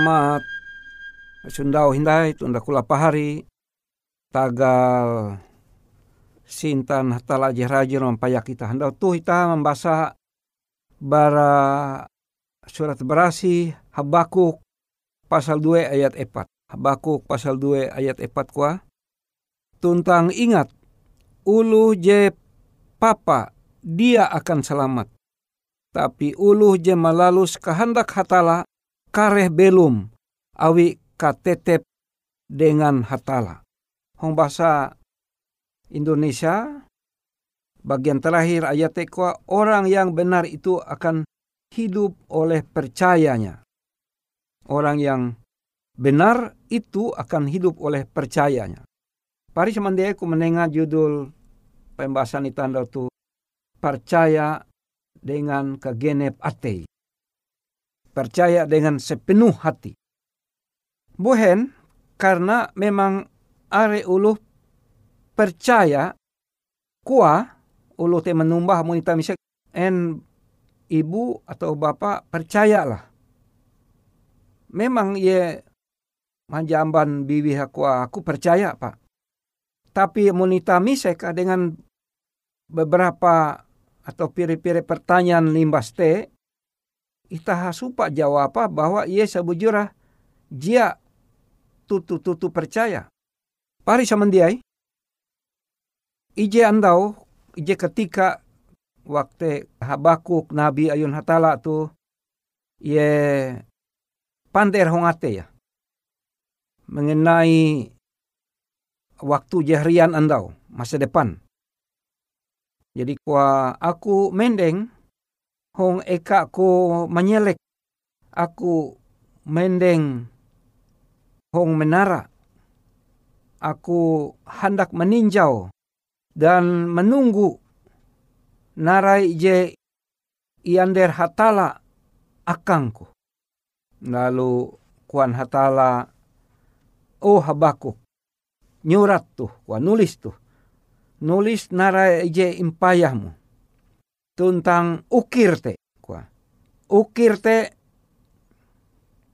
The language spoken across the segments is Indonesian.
Selamat Sundau hindai tunda kula pahari tagal sintan hatala rajin payak kita handau tuh kita membaca bara surat berasi Habakuk pasal 2 ayat 4. Habakuk pasal 2 ayat 4 kuah. Tuntang ingat, ulu je papa dia akan selamat. Tapi ulu je malalus kehendak hatala kareh belum awi katetep dengan hatala. Hong bahasa Indonesia bagian terakhir ayat ekwa orang yang benar itu akan hidup oleh percayanya. Orang yang benar itu akan hidup oleh percayanya. Pari semandai aku menengah judul pembahasan itu tu percaya dengan kegenep ate. Percaya dengan sepenuh hati. Buhen karena memang are ulu percaya kuah ulu te menumbah monita misek en ibu atau bapak percayalah. Memang ye manjamban bibi aku aku percaya pak. Tapi monita misek dengan beberapa atau piri-piri pertanyaan limbas te, ita hasupa jawab apa bahwa ia sebujurah dia tutu-tutu percaya. Pari samandiai. Ije andau, ije ketika waktu Habakuk Nabi Ayun Hatala tu ye panter hongate ya. Mengenai waktu jahrian andau, masa depan. Jadi kuah aku mendeng hong eka ko menyelek aku mendeng hong menara. Aku hendak meninjau dan menunggu narai je iander hatala akangku. Lalu kuan hatala oh habakuk nyurat tuh, kuan nulis tuh. Nulis narai je impayahmu. Tentang ukir te. Kuan. Ukir te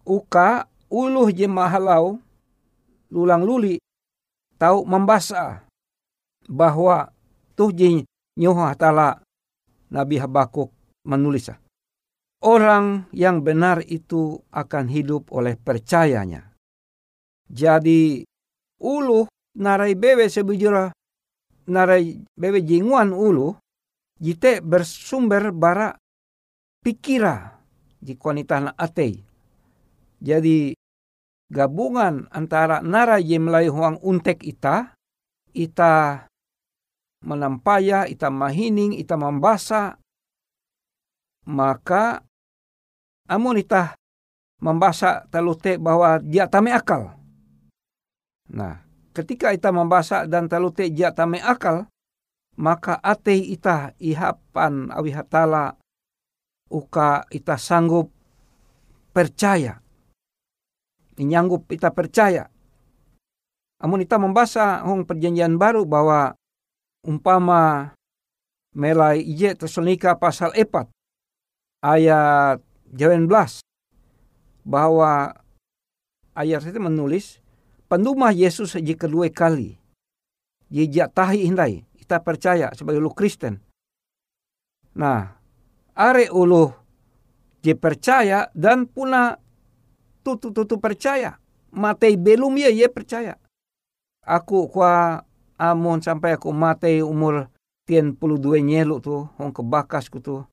uka uluh je mahalau lulang luli tahu membasa bahwa tuh je nyoha tala Nabi Habakuk menulis orang yang benar itu akan hidup oleh percayanya. Jadi ulu narai bebe sebujura narai bebe jinguan ulu jite bersumber bara pikira di na atei jadi gabungan antara nara ye huang untek ita, ita menampaya, ita mahining, ita membasa, maka amun ita membasa talute bahwa dia tame akal. Nah, ketika ita membasa dan talute dia tame akal, maka ate ita ihapan awihatala uka ita sanggup percaya nyanggup kita percaya. Amun kita membaca hong perjanjian baru bahwa umpama melai ije Tesalonika pasal 4 ayat 18 bahwa ayat itu menulis pendumah Yesus jika kedua kali jejak tahi hindai kita percaya sebagai lu Kristen. Nah, are ulu je percaya dan puna tutu-tutu percaya. Matei belum ya, ya percaya. Aku kwa amon sampai aku matei umur tian puluh dua nyelu tu, hong kebakas ku tu.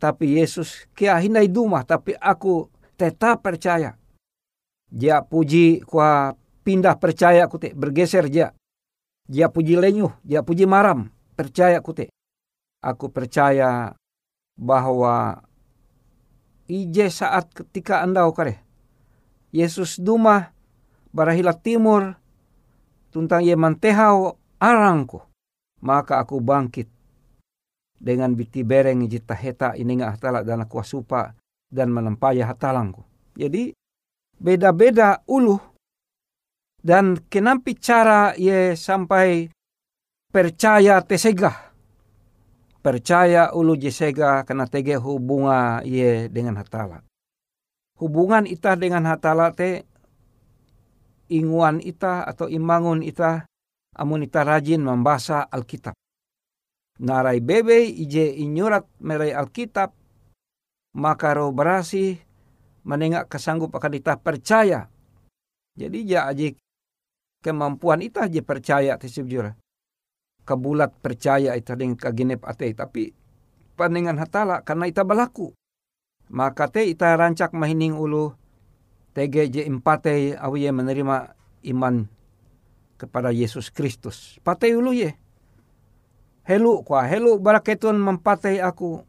Tapi Yesus kia hindai duma, tapi aku tetap percaya. Dia puji kwa pindah percaya ku te, bergeser dia. Dia puji lenyuh, dia puji maram, percaya ku te. Aku percaya bahwa ije saat ketika anda kare Yesus duma barahila timur tuntang ye mantehau arangku maka aku bangkit dengan biti bereng jita heta ininga hatala dan aku supa dan menempaya hatalangku. Jadi beda-beda ulu dan kenampi cara ye sampai percaya tesegah. Percaya ulu jesega karena tege hubunga ye dengan hatala. hubungan ita dengan hatala te inguan ita atau imangun ita amun ita rajin membaca Alkitab. Narai bebe ije inyurat merai Alkitab maka roh berasi menengak kesanggup akan ita percaya. Jadi ja aji kemampuan ita aja percaya tisibjura. Kebulat percaya ita dengan kagenep ate tapi panengan hatala karena ita balaku. Maka te ita rancak mahining ulu TGJ empate awiye menerima iman kepada Yesus Kristus. Patay ulu ye. Helu kwa helu baraketun mempatay aku.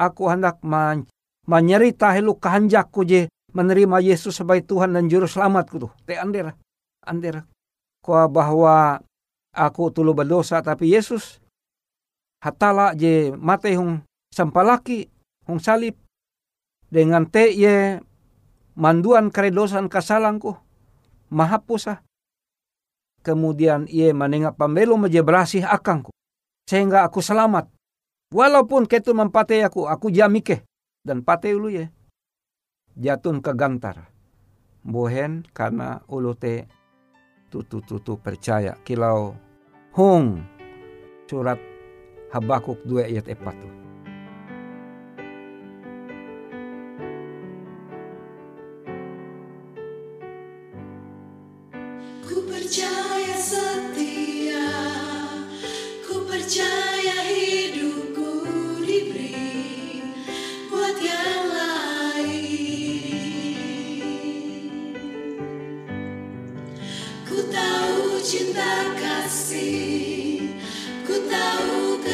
Aku hendak man, menyerita helu kehanjakku je menerima Yesus sebagai Tuhan dan Juru Selamatku tuh. Te ander. Ander. Bahwa aku tulu berdosa tapi Yesus hatala je mate hong sampalaki hong salib. Dengan te ye manduan keredosan kasalangku mahapusa. Kemudian ia menengah pambelo mejebrasih akangku sehingga aku selamat. Walaupun ketu mempate aku aku jamike dan pate ulu ye. Jatun ke gantar bohen karena ulu te tutu tutu percaya kilau hong surat Habakuk dua ayat empat tuh.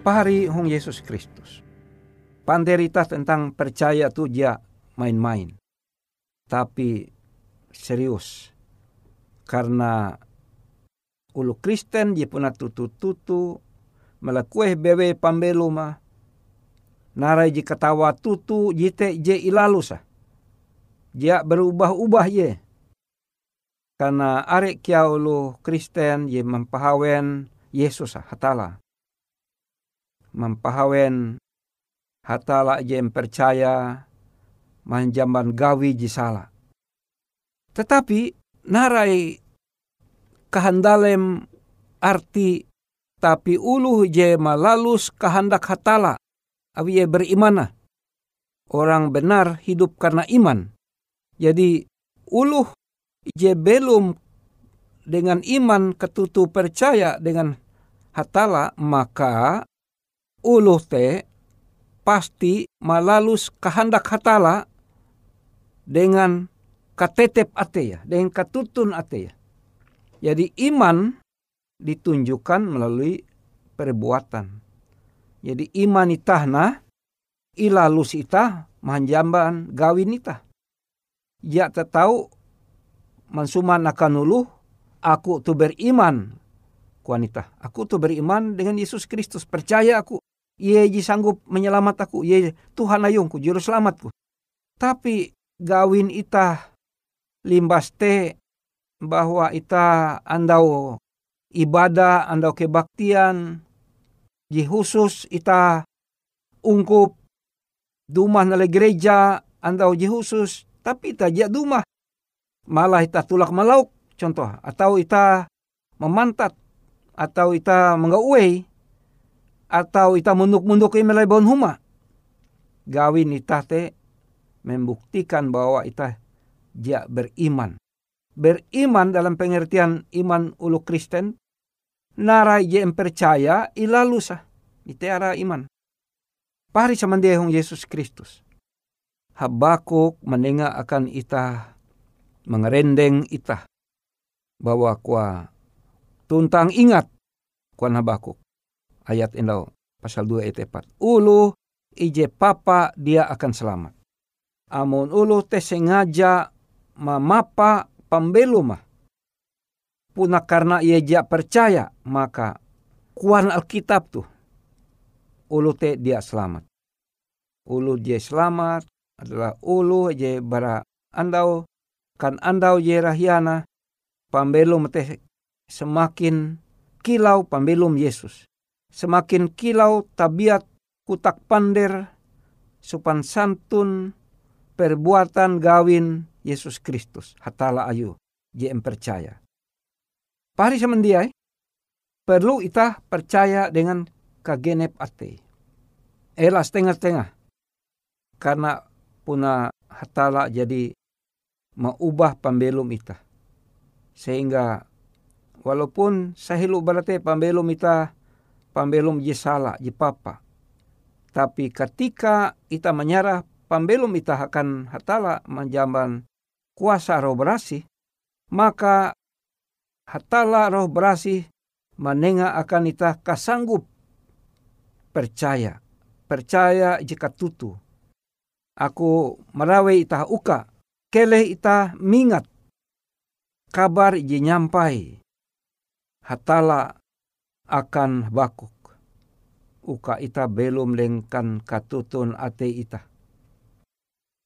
pahari hong Yesus Kristus. Panderita tentang percaya tu dia main-main. Tapi serius. Karena ulu Kristen dia puna tutu-tutu melakueh bewe pambelu mah. Narai ji katawa tutu jite je ilalu sah. Dia berubah-ubah ye. Karena arek kia ulu Kristen ye mempahawen Yesus hatala. Mempahawen hatala je percaya manjaman gawi ji salah. Tetapi narai kahandalem arti tapi ulu je malalus kehendak hatala awi berimana. Orang benar hidup karena iman. Jadi ulu je belum dengan iman ketutu percaya dengan hatala maka ulu te pasti malalus kehendak hatala dengan katetep ate ya, dengan katutun ate ya. Jadi iman ditunjukkan melalui perbuatan. Jadi iman itahna ilalus itah manjamban gawin itah. Ya tahu mansuman akan uluh aku tu beriman kuanita. Aku tu beriman dengan Yesus Kristus. Percaya aku. Ia sanggup menyelamat aku. Ia Tuhan ayungku, juru selamatku. Tapi gawin itah limbas te bahwa ita andau ibadah, andau kebaktian, di khusus ita ungkup dumah nale gereja, andau ji khusus, tapi ita jia dumah. Malah ita tulak malauk, contoh, atau ita memantat, atau ita menggauwe, atau ita munduk-munduk imelai bon huma. Gawin ita te membuktikan bahwa ita dia beriman. Beriman dalam pengertian iman ulu Kristen, narai je percaya ilalusa, iteara iman. Pari samandehong Yesus Kristus. Habakuk mendengar akan ita, mengerendeng ita, bahwa kuah tuntang ingat kuan Habakuk. Ayat endau pasal 2 ayat 4. Ulu ije papa dia akan selamat. Amun ulu te sengaja mamapa pambelum puna karena ia ja percaya maka kuan Alkitab tuh ulu te dia selamat. Ulu dia selamat adalah ulu je bara andau kan andau je rahiana pambelum teh semakin kilau pambelum Yesus. Semakin kilau tabiat kutak pander supan santun perbuatan gawin Yesus Kristus. Hatala ayu. JM percaya. Pari semendiai. Perlu kita percaya dengan kagenep ate. Ela setengah-setengah. Karena puna hatala jadi mengubah pembelum ita. Sehingga walaupun sahilu berarti pembelum ita pembelum jisala jipapa. Tapi ketika kita menyerah pembelum ita akan hatala menjamban kuasa roh berasih, maka hatala roh berasih menengah akan ita kasanggup percaya. Percaya jika tutu. Aku merawe ita uka, kele ita mingat. Kabar iji nyampai. Hatala akan bakuk. Uka ita belum lengkan katutun ate ita.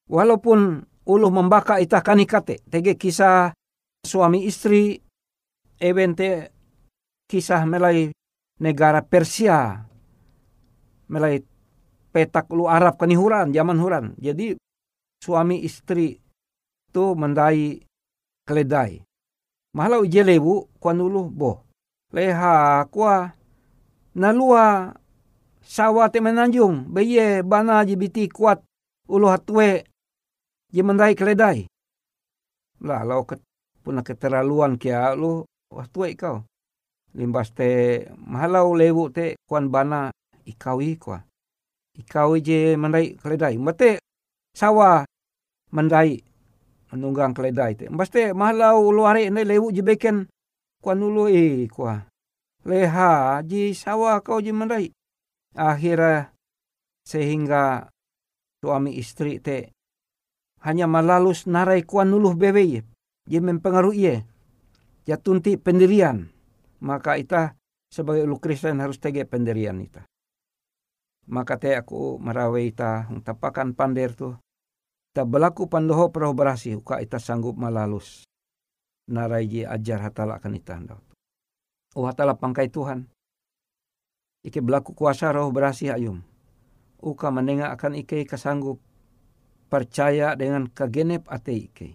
Walaupun uluh membaka itah kanikate. Tege kisah suami istri evente kisah melai negara Persia. Melai petak lu Arab kanihuran, zaman huran. Jadi suami istri tu mendai keledai. Mahalau jelebu kuan ulu boh. Leha kuah nalua sawa te menanjung. Beye bana jibiti kuat ulu hatwe mendai keledai. Lah, lau ke, puna keterlaluan kia lu, tuai kau. Limbas te mahalau lewu te kuan bana ikawi kua. Ikawi je mendai keledai. Mate sawa mendai menunggang keledai te. Mbas te mahalau luare ne lewu je beken kuan ulu e kua. Leha ji sawa kau je mendai. Akhirnya sehingga suami istri te hanya malalus narai kuan nuluh bebe ye. Mempengaruhi ye. Ya tunti pendirian. Maka ita sebagai ulu Kristen harus tege pendirian ita. Maka te aku marawe ita tapakan pander tu. Ita berlaku pandoho peroh berasi uka ita sanggup malalus. Narai je ajar hatala akan ita. Oh hatala pangkai Tuhan. Ike berlaku kuasa roh berasi ayum. Uka menengah akan ike kasanggup percaya dengan kegenep ate ike.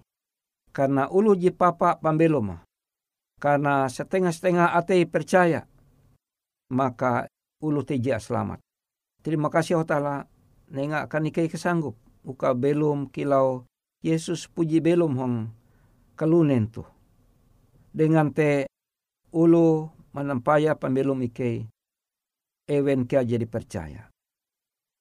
Karena ulu je papa pambeloma. Karena setengah-setengah ate percaya. Maka ulu teja selamat. Terima kasih Allah Ta'ala. Nenga akan ike kesanggup. Uka belum kilau Yesus puji belum hong kalunen tu. Dengan te ulu menampaya pembelum ike. Ewen kia jadi percaya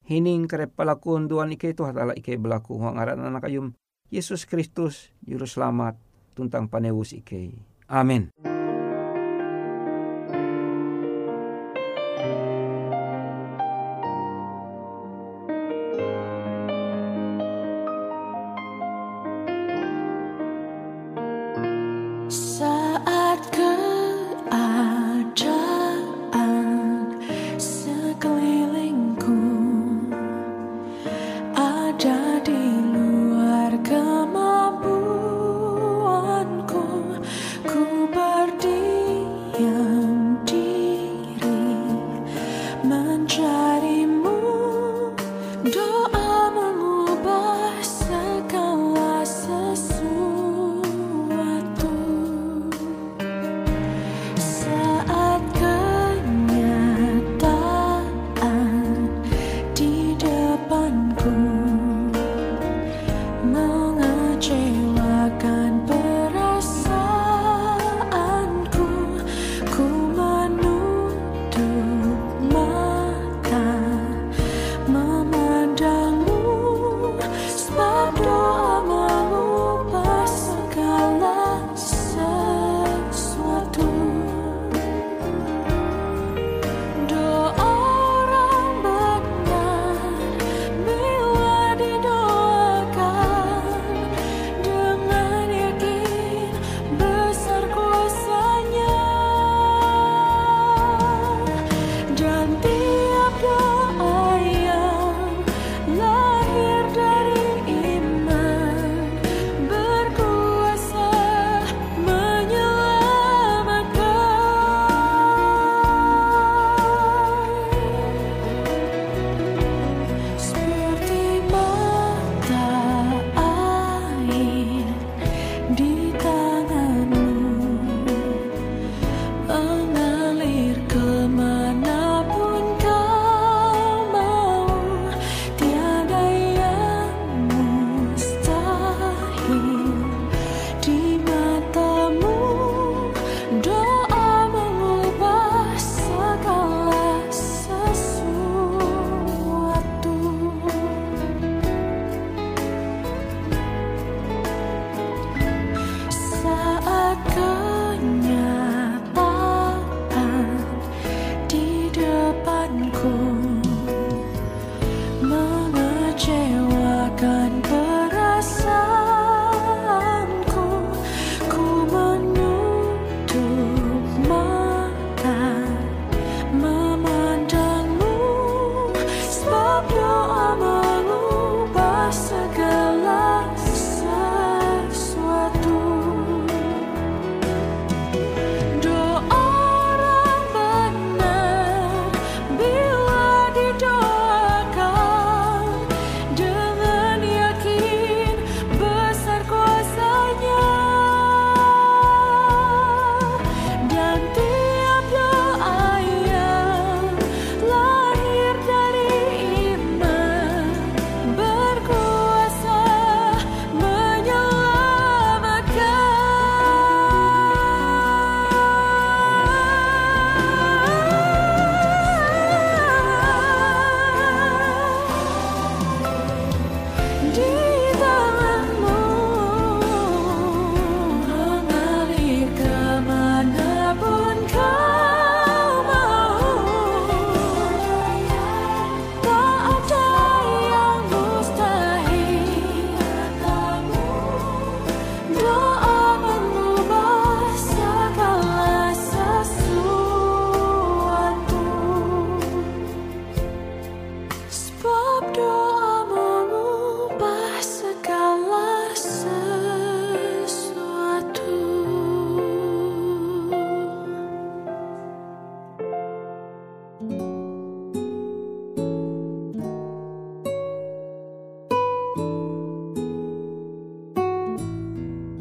hining kare palakun duan ike tu hatala ike belaku huang aran anak ayum Yesus Kristus juru selamat tuntang panewus ike. Amin.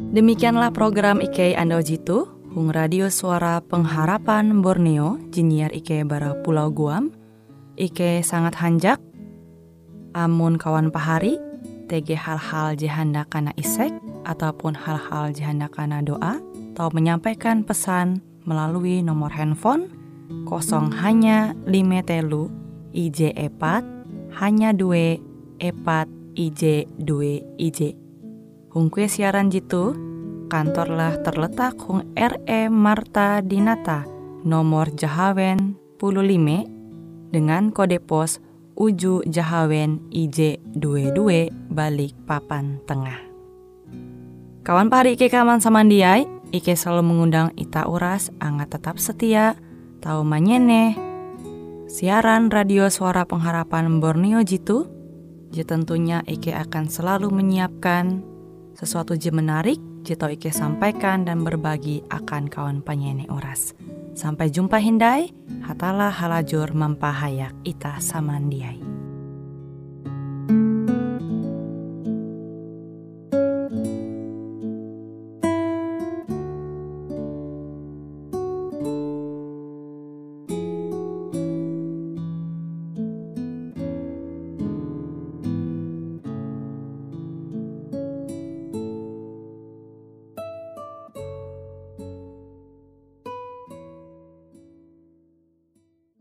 Demikianlah program Ike Ando Jitu, Hung Radio Suara Pengharapan Borneo, Jinnyar Ike Bara Pulau Guam, Ike sangat hanjak, amun kawan pahari, TG hal-hal jihanda kana isek, ataupun hal-hal jihanda kana doa, atau menyampaikan pesan melalui nomor handphone kosong hanya lima telu IJ epat hanya dua epat IJ dua IJ. Hung kue siaran jitu, kantorlah terletak Hung RE Marta Dinata, nomor Jahawen 15 dengan kode pos Uju Jahawen IJ 22 balik papan tengah. Kawan pari Ike kaman samandiai, Ike selalu mengundang Ita Uras, angga tetap setia, tahu manyene, siaran radio suara pengharapan Borneo Jitu, je tentunya Ike akan selalu menyiapkan sesuatu je menarik, jito Ike sampaikan dan berbagi akan kawan penyanyi Uras. Sampai jumpa Hindai, hatalah halajur mempahayak ita samandiai.